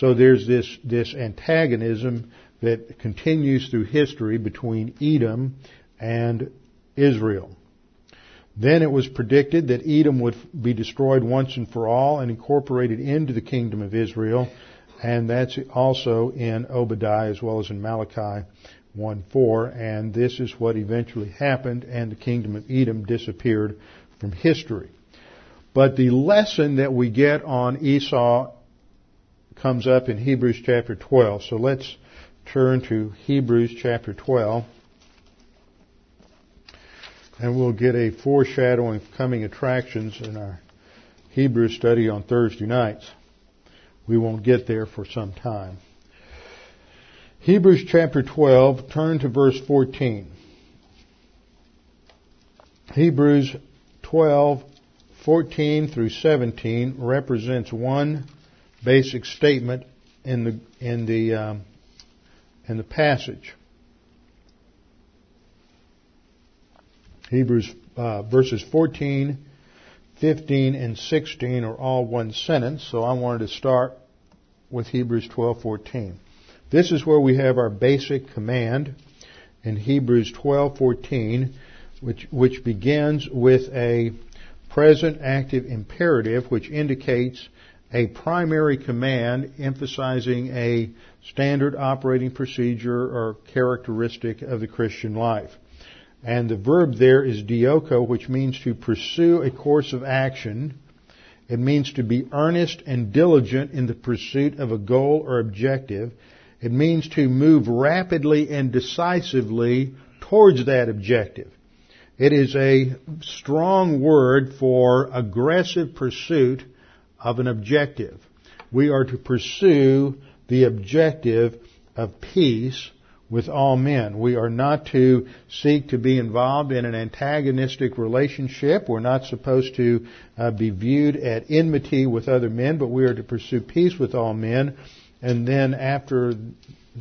So there's this, this antagonism that continues through history between Edom and Israel. Then it was predicted that Edom would be destroyed once and for all and incorporated into the kingdom of Israel, and that's also in Obadiah as well as in Malachi 1:4, and this is what eventually happened, and the kingdom of Edom disappeared from history. But the lesson that we get on Esau comes up in Hebrews chapter 12. So let's turn to Hebrews chapter 12 and we'll get a foreshadowing of coming attractions in our Hebrew study on Thursday nights. We won't get there for some time. Hebrews chapter 12, turn to verse 14. Hebrews 12, 14 through 17 represents one basic statement in the in the um, in the passage. Hebrews uh, verses 14, 15, and 16 are all one sentence, so I wanted to start with Hebrews 12:14. This is where we have our basic command in Hebrews 12:14, which which begins with a present active imperative, which indicates a primary command emphasizing a standard operating procedure or characteristic of the Christian life. And the verb there is dioko, which means to pursue a course of action. It means to be earnest and diligent in the pursuit of a goal or objective. It means to move rapidly and decisively towards that objective. It is a strong word for aggressive pursuit of an objective. We are to pursue the objective of peace with all men. We are not to seek to be involved in an antagonistic relationship. We're not supposed to uh, be viewed at enmity with other men, but we are to pursue peace with all men. And then after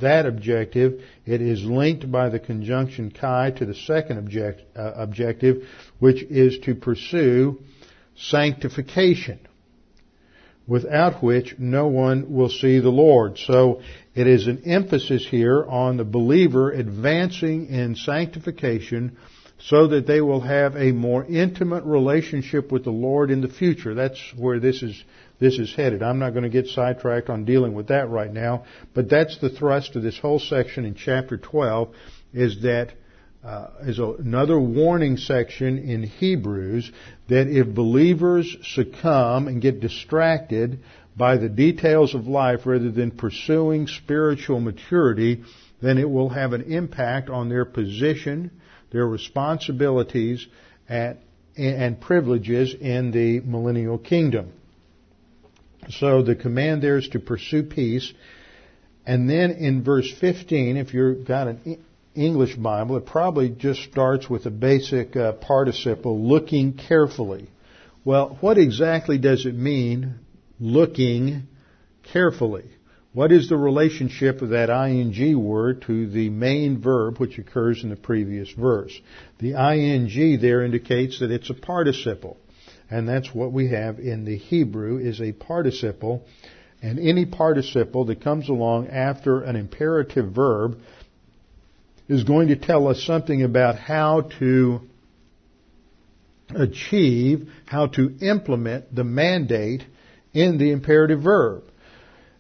that objective, it is linked by the conjunction kai to the second object, uh, objective, which is to pursue sanctification without which no one will see the Lord. So it is an emphasis here on the believer advancing in sanctification so that they will have a more intimate relationship with the Lord in the future. That's where this is this is headed. I'm not going to get sidetracked on dealing with that right now, but that's the thrust of this whole section in chapter 12 is that uh, is another warning section in Hebrews that if believers succumb and get distracted by the details of life rather than pursuing spiritual maturity, then it will have an impact on their position, their responsibilities, at, and privileges in the millennial kingdom. So the command there is to pursue peace. And then in verse 15, if you've got an English Bible, it probably just starts with a basic uh, participle, looking carefully. Well, what exactly does it mean, looking carefully? What is the relationship of that ing word to the main verb which occurs in the previous verse? The ing there indicates that it's a participle. And that's what we have in the Hebrew is a participle. And any participle that comes along after an imperative verb is going to tell us something about how to achieve, how to implement the mandate in the imperative verb.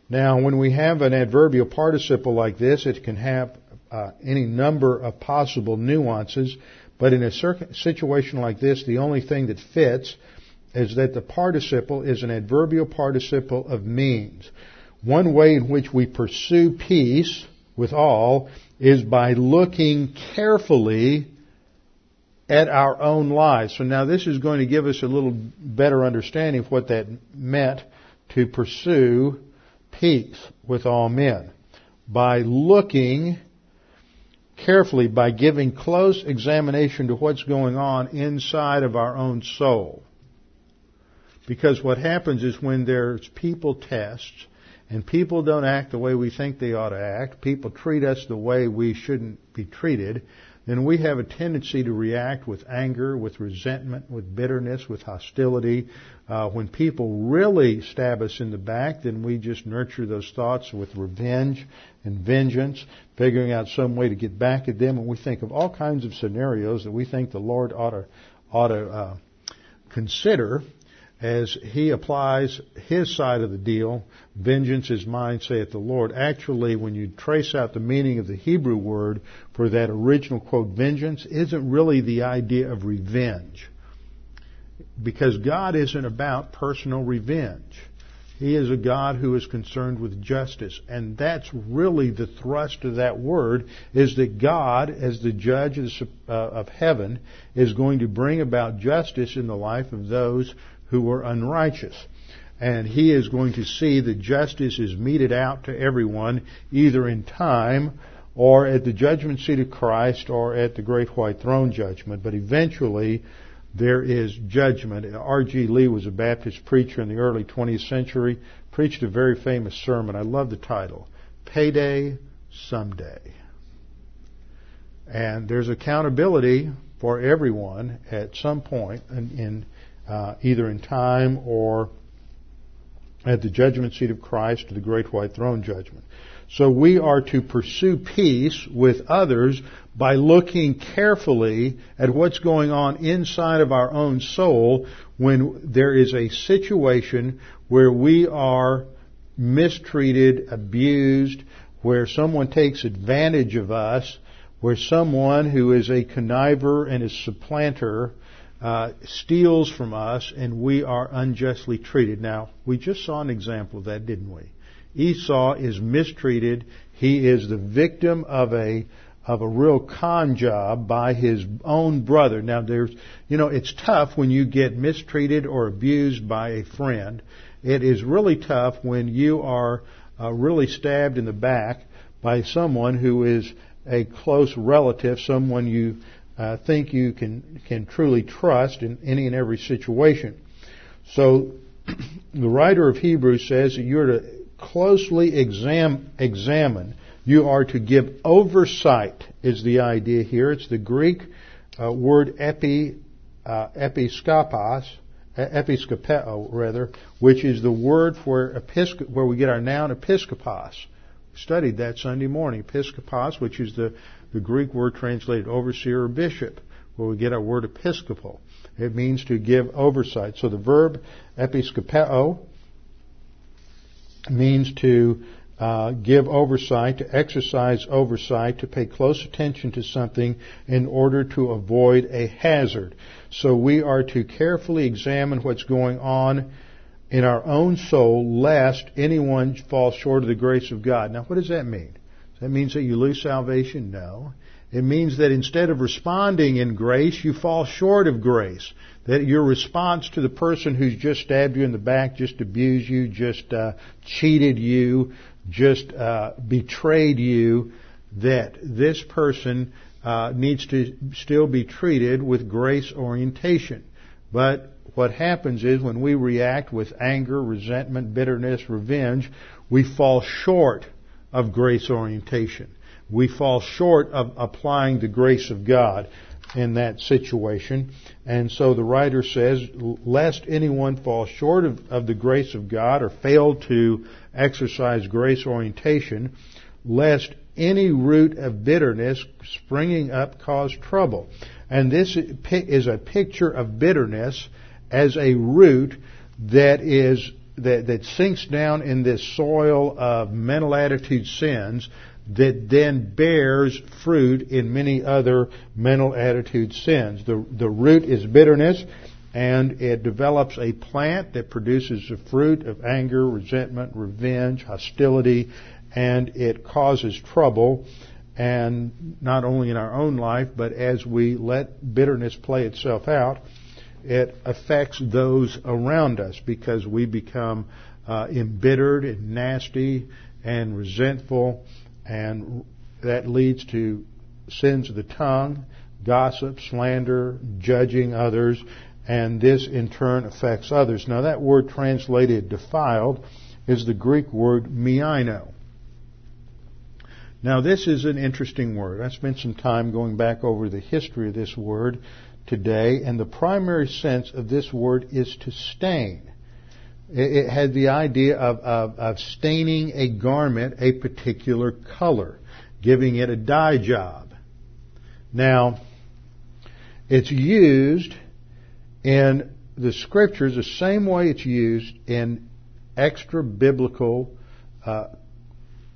Now, when we have an adverbial participle like this, it can have uh, any number of possible nuances, but in a situation like this, the only thing that fits is that the participle is an adverbial participle of means. One way in which we pursue peace with all is by looking carefully at our own lives. So now this is going to give us a little better understanding of what that meant to pursue peace with all men by looking carefully, by giving close examination to what's going on inside of our own soul. Because what happens is when there's people tests and people don't act the way we think they ought to act, people treat us the way we shouldn't be treated, then we have a tendency to react with anger, with resentment, with bitterness, with hostility. Uh, when people really stab us in the back, then we just nurture those thoughts with revenge and vengeance, figuring out some way to get back at them. And we think of all kinds of scenarios that we think the Lord ought to, ought to uh, consider as he applies his side of the deal, vengeance is mine, saith the Lord. Actually, when you trace out the meaning of the Hebrew word for that original quote, vengeance, isn't really the idea of revenge. Because God isn't about personal revenge. He is a God who is concerned with justice. And that's really the thrust of that word, is that God, as the judge of, uh, heaven, is going to bring about justice in the life of those who were unrighteous. And he is going to see that justice is meted out to everyone, either in time or at the judgment seat of Christ or at the great white throne judgment. But eventually, there is judgment. R.G. Lee was a Baptist preacher in the early 20th century, preached a very famous sermon. I love the title. Payday Someday. And there's accountability for everyone at some point in, in uh, either in time or at the judgment seat of Christ or the great white throne judgment. So we are to pursue peace with others by looking carefully at what's going on inside of our own soul when there is a situation where we are mistreated, abused, where someone takes advantage of us, where someone who is a conniver and a supplanter uh, steals from us and we are unjustly treated. Now, we just saw an example of that, didn't we? Esau is mistreated. He is the victim of a of a real con job by his own brother. Now there's, you know, it's tough when you get mistreated or abused by a friend. It is really tough when you are uh, really stabbed in the back by someone who is a close relative, someone you uh, think you can can truly trust in any and every situation. So the writer of Hebrews says that you're to closely exam, examine. You are to give oversight is the idea here. It's the Greek uh, word epi, uh, episkopos, rather, which is the word for episcop, where we get our noun episkopos. We studied that Sunday morning. Episkopos, which is the the Greek word translated overseer or bishop, where we get our word episcopal. It means to give oversight. So the verb episkopeo means to uh, give oversight, to exercise oversight, to pay close attention to something in order to avoid a hazard. So we are to carefully examine what's going on in our own soul lest anyone fall short of the grace of God. Now what does that mean? That means that you lose salvation? No. It means that instead of responding in grace, you fall short of grace. That your response to the person who's just stabbed you in the back, just abused you, just uh, cheated you, just uh, betrayed you, that this person uh, needs to still be treated with grace orientation. But what happens is when we react with anger, resentment, bitterness, revenge, we fall short of grace orientation. We fall short of applying the grace of God in that situation. And so the writer says, lest anyone fall short of, of the grace of God or fail to exercise grace orientation, lest any root of bitterness springing up cause trouble. And this is a picture of bitterness as a root that is that, that sinks down in this soil of mental attitude sins that then bears fruit in many other mental attitude sins. The, the root is bitterness and it develops a plant that produces the fruit of anger, resentment, revenge, hostility, and it causes trouble and not only in our own life, but as we let bitterness play itself out, it affects those around us because we become uh, embittered and nasty and resentful, and that leads to sins of the tongue, gossip, slander, judging others, and this in turn affects others. Now that word translated defiled is the Greek word miaino. Now this is an interesting word. I spent some time going back over the history of this word today, and the primary sense of this word is to stain. It, had the idea of, of, of staining a garment a particular color, giving it a dye job. Now, it's used in the scriptures the same way it's used in extra biblical uh,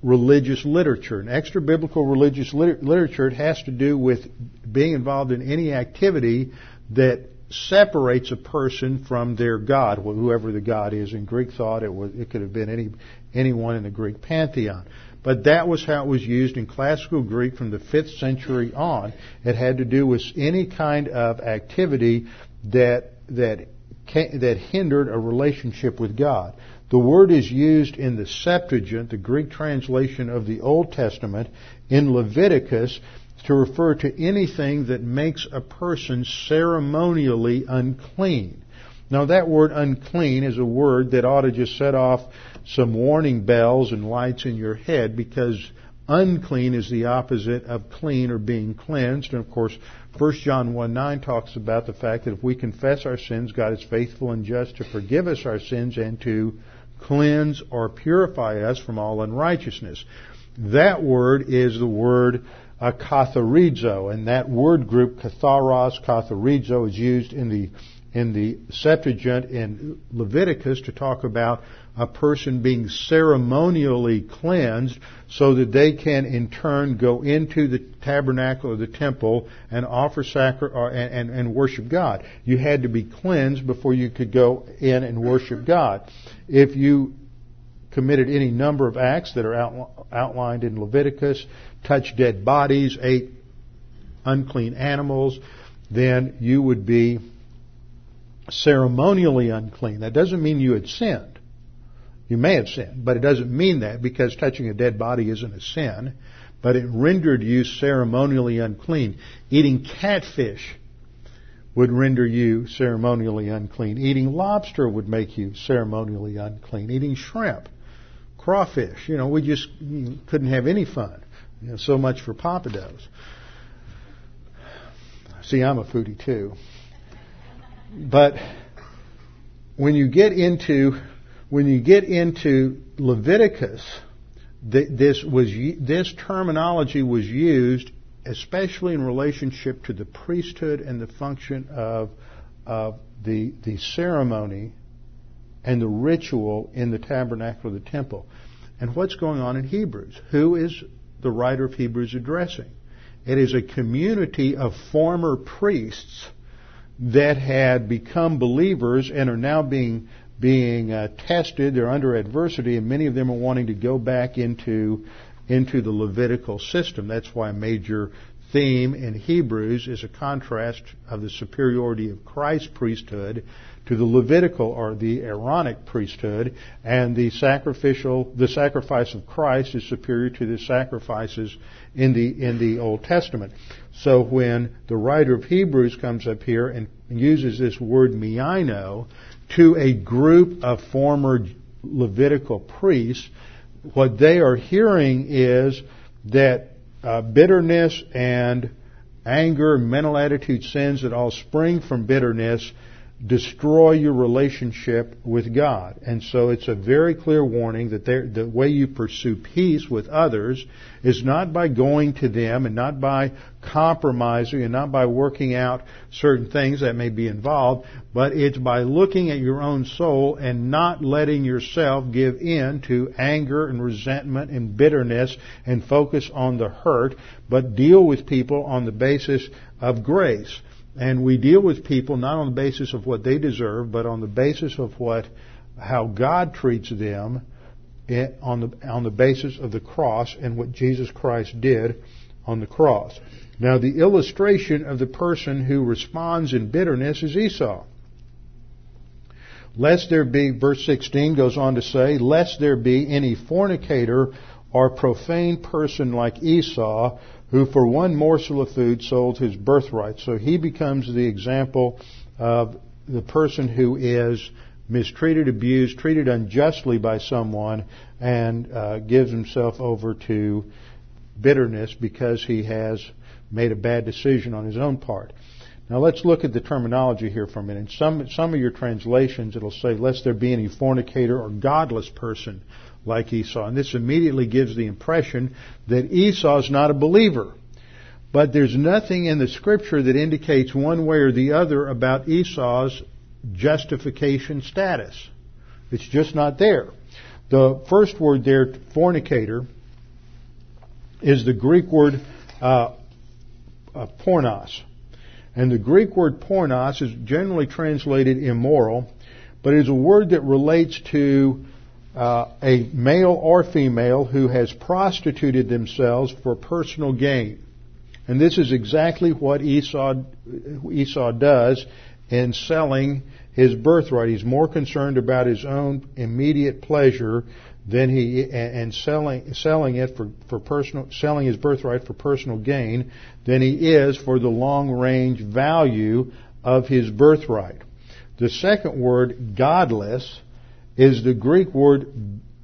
religious literature. And extra biblical religious liter- literature it has to do with being involved in any activity that separates a person from their God, whoever the God is. In Greek thought, it was it could have been any anyone in the Greek pantheon. But that was how it was used in classical Greek from the 5th century on. It had to do with any kind of activity that that that hindered a relationship with God. The word is used in the Septuagint, the Greek translation of the Old Testament, in Leviticus to refer to anything that makes a person ceremonially unclean. Now that word unclean is a word that ought to just set off some warning bells and lights in your head because unclean is the opposite of clean or being cleansed. And of course, 1 John 1 9 talks about the fact that if we confess our sins, God is faithful and just to forgive us our sins and to cleanse or purify us from all unrighteousness. That word is the word uh, katharizo, and that word group, katharos, katharizo, is used in the in the Septuagint in Leviticus to talk about a person being ceremonially cleansed so that they can in turn go into the tabernacle or the temple and offer sacri- or, and, and, and worship God. You had to be cleansed before you could go in and worship God. If you committed any number of acts that are out, outlined in Leviticus, touched dead bodies, ate unclean animals, then you would be ceremonially unclean. That doesn't mean you had sinned. You may have sinned, but it doesn't mean that because touching a dead body isn't a sin, but it rendered you ceremonially unclean. Eating catfish would render you ceremonially unclean. Eating lobster would make you ceremonially unclean. Eating shrimp, crawfish, you know, we just couldn't have any fun. You know, so much for Pappadeaux. See, I'm a foodie too. But when you get into when you get into Leviticus, this was this terminology was used especially in relationship to the priesthood and the function of, of the the ceremony and the ritual in the tabernacle of the temple. And what's going on in Hebrews? Who is the writer of Hebrews addressing? It is a community of former priests that had become believers and are now being being uh, tested. They're under adversity, and many of them are wanting to go back into into the Levitical system. That's why a major theme in Hebrews is a contrast of the superiority of Christ's priesthood to the Levitical or the Aaronic priesthood, and the sacrificial, the sacrifice of Christ is superior to the sacrifices in the in the Old Testament. So when the writer of Hebrews comes up here and uses this word miaino to a group of former Levitical priests, what they are hearing is that uh, bitterness and anger, mental attitude sins that all spring from bitterness destroy your relationship with God. And so it's a very clear warning that the way you pursue peace with others is not by going to them and not by compromising and not by working out certain things that may be involved, but it's by looking at your own soul and not letting yourself give in to anger and resentment and bitterness and focus on the hurt, but deal with people on the basis of grace. And we deal with people not on the basis of what they deserve, but on the basis of what, how God treats them eh, on the, on the basis of the cross and what Jesus Christ did on the cross. Now the illustration of the person who responds in bitterness is Esau. Lest there be, verse 16 goes on to say, lest there be any fornicator or profane person like Esau, who for one morsel of food sold his birthright. So he becomes the example of the person who is mistreated, abused, treated unjustly by someone, and uh, gives himself over to bitterness because he has made a bad decision on his own part. Now let's look at the terminology here for a minute. In some, some of your translations it'll say, lest there be any fornicator or godless person like Esau. And this immediately gives the impression that Esau is not a believer. But there's nothing in the scripture that indicates one way or the other about Esau's justification status. It's just not there. The first word there, fornicator, is the Greek word uh, uh, pornos. And the Greek word pornos is generally translated immoral, but it is a word that relates to uh, a male or female who has prostituted themselves for personal gain. And this is exactly what Esau, Esau does in selling his birthright. He's more concerned about his own immediate pleasure than he and selling selling it for, for personal selling his birthright for personal gain than he is for the long range value of his birthright. The second word, godless, is the Greek word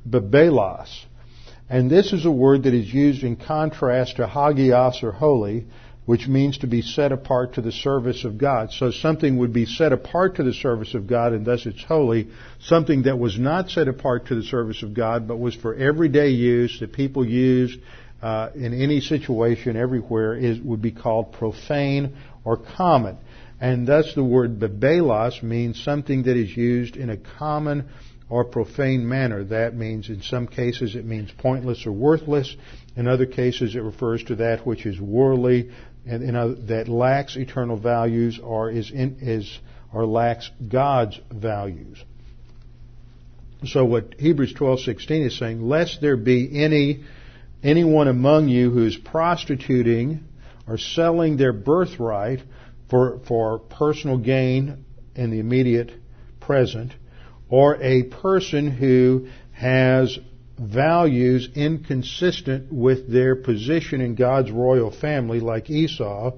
babelos. And this is a word that is used in contrast to hagios or holy, which means to be set apart to the service of God. So something would be set apart to the service of God and thus it's holy. Something that was not set apart to the service of God but was for everyday use that people used uh, in any situation everywhere is, would be called profane or common. And thus the word babelos means something that is used in a common or profane manner. That means in some cases it means pointless or worthless. In other cases it refers to that which is worldly and that lacks eternal values or is, in, is or lacks God's values. So what Hebrews 12:16 is saying, lest there be any anyone among you who is prostituting or selling their birthright for for personal gain in the immediate present, or a person who has values inconsistent with their position in God's royal family, like Esau,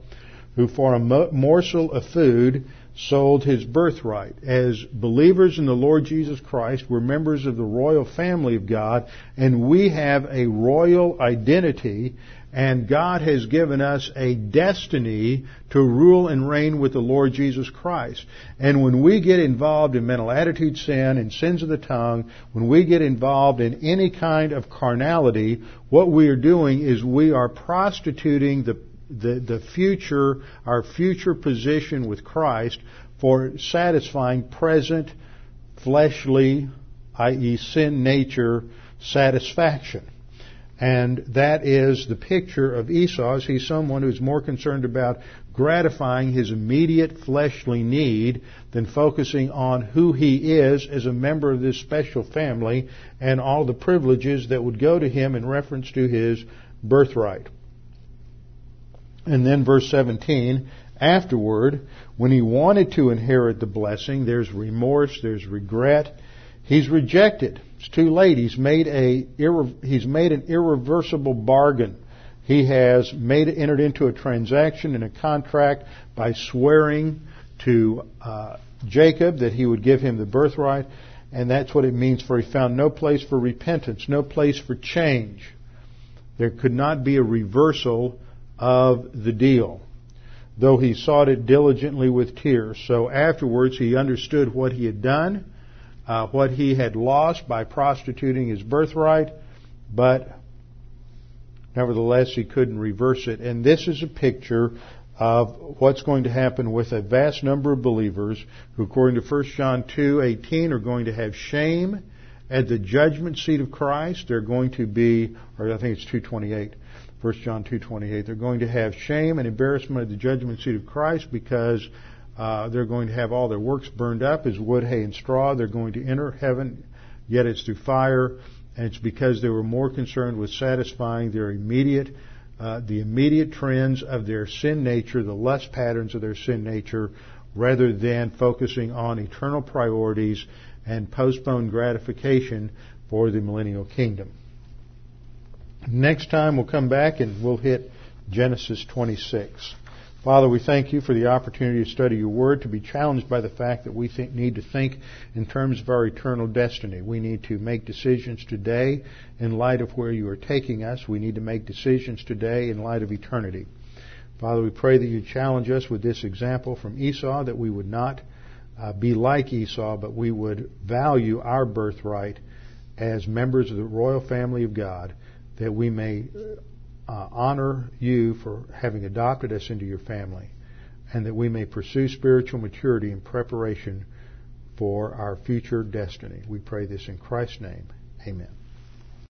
who for a morsel of food sold his birthright. As believers in the Lord Jesus Christ, we're members of the royal family of God, and we have a royal identity, and God has given us a destiny to rule and reign with the Lord Jesus Christ. And when we get involved in mental attitude sin and sins of the tongue, when we get involved in any kind of carnality, what we are doing is we are prostituting the the, the future, our future position with Christ for satisfying present fleshly, i.e. sin nature satisfaction. And that is the picture of Esau. He's someone who's more concerned about gratifying his immediate fleshly need than focusing on who he is as a member of this special family and all the privileges that would go to him in reference to his birthright. And then verse 17, afterward, when he wanted to inherit the blessing, there's remorse, there's regret. He's rejected. It's too late. He's made a he's made an irreversible bargain. He has made entered into a transaction and a contract by swearing to uh, Jacob that he would give him the birthright, and that's what it means. For he found no place for repentance, no place for change. There could not be a reversal of the deal, though he sought it diligently with tears. So afterwards, he understood what he had done uh, what he had lost by prostituting his birthright, but nevertheless he couldn't reverse it. And this is a picture of what's going to happen with a vast number of believers who, according to 1 John 2:18, are going to have shame at the judgment seat of Christ. They're going to be, or I think it's 2:28. 1 John 2:28. They're going to have shame and embarrassment at the judgment seat of Christ because uh, they're going to have all their works burned up as wood, hay, and straw. They're going to enter heaven, yet it's through fire. And it's because they were more concerned with satisfying their immediate uh, the immediate trends of their sin nature, the lust patterns of their sin nature, rather than focusing on eternal priorities and postponed gratification for the millennial kingdom. Next time we'll come back and we'll hit Genesis 26. Father, we thank you for the opportunity to study your word, to be challenged by the fact that we think, need to think in terms of our eternal destiny. We need to make decisions today in light of where you are taking us. We need to make decisions today in light of eternity. Father, we pray that you challenge us with this example from Esau, that we would not uh, be like Esau, but we would value our birthright as members of the royal family of God, that we may uh, honor you for having adopted us into your family, and that we may pursue spiritual maturity in preparation for our future destiny. We pray this in Christ's name. Amen.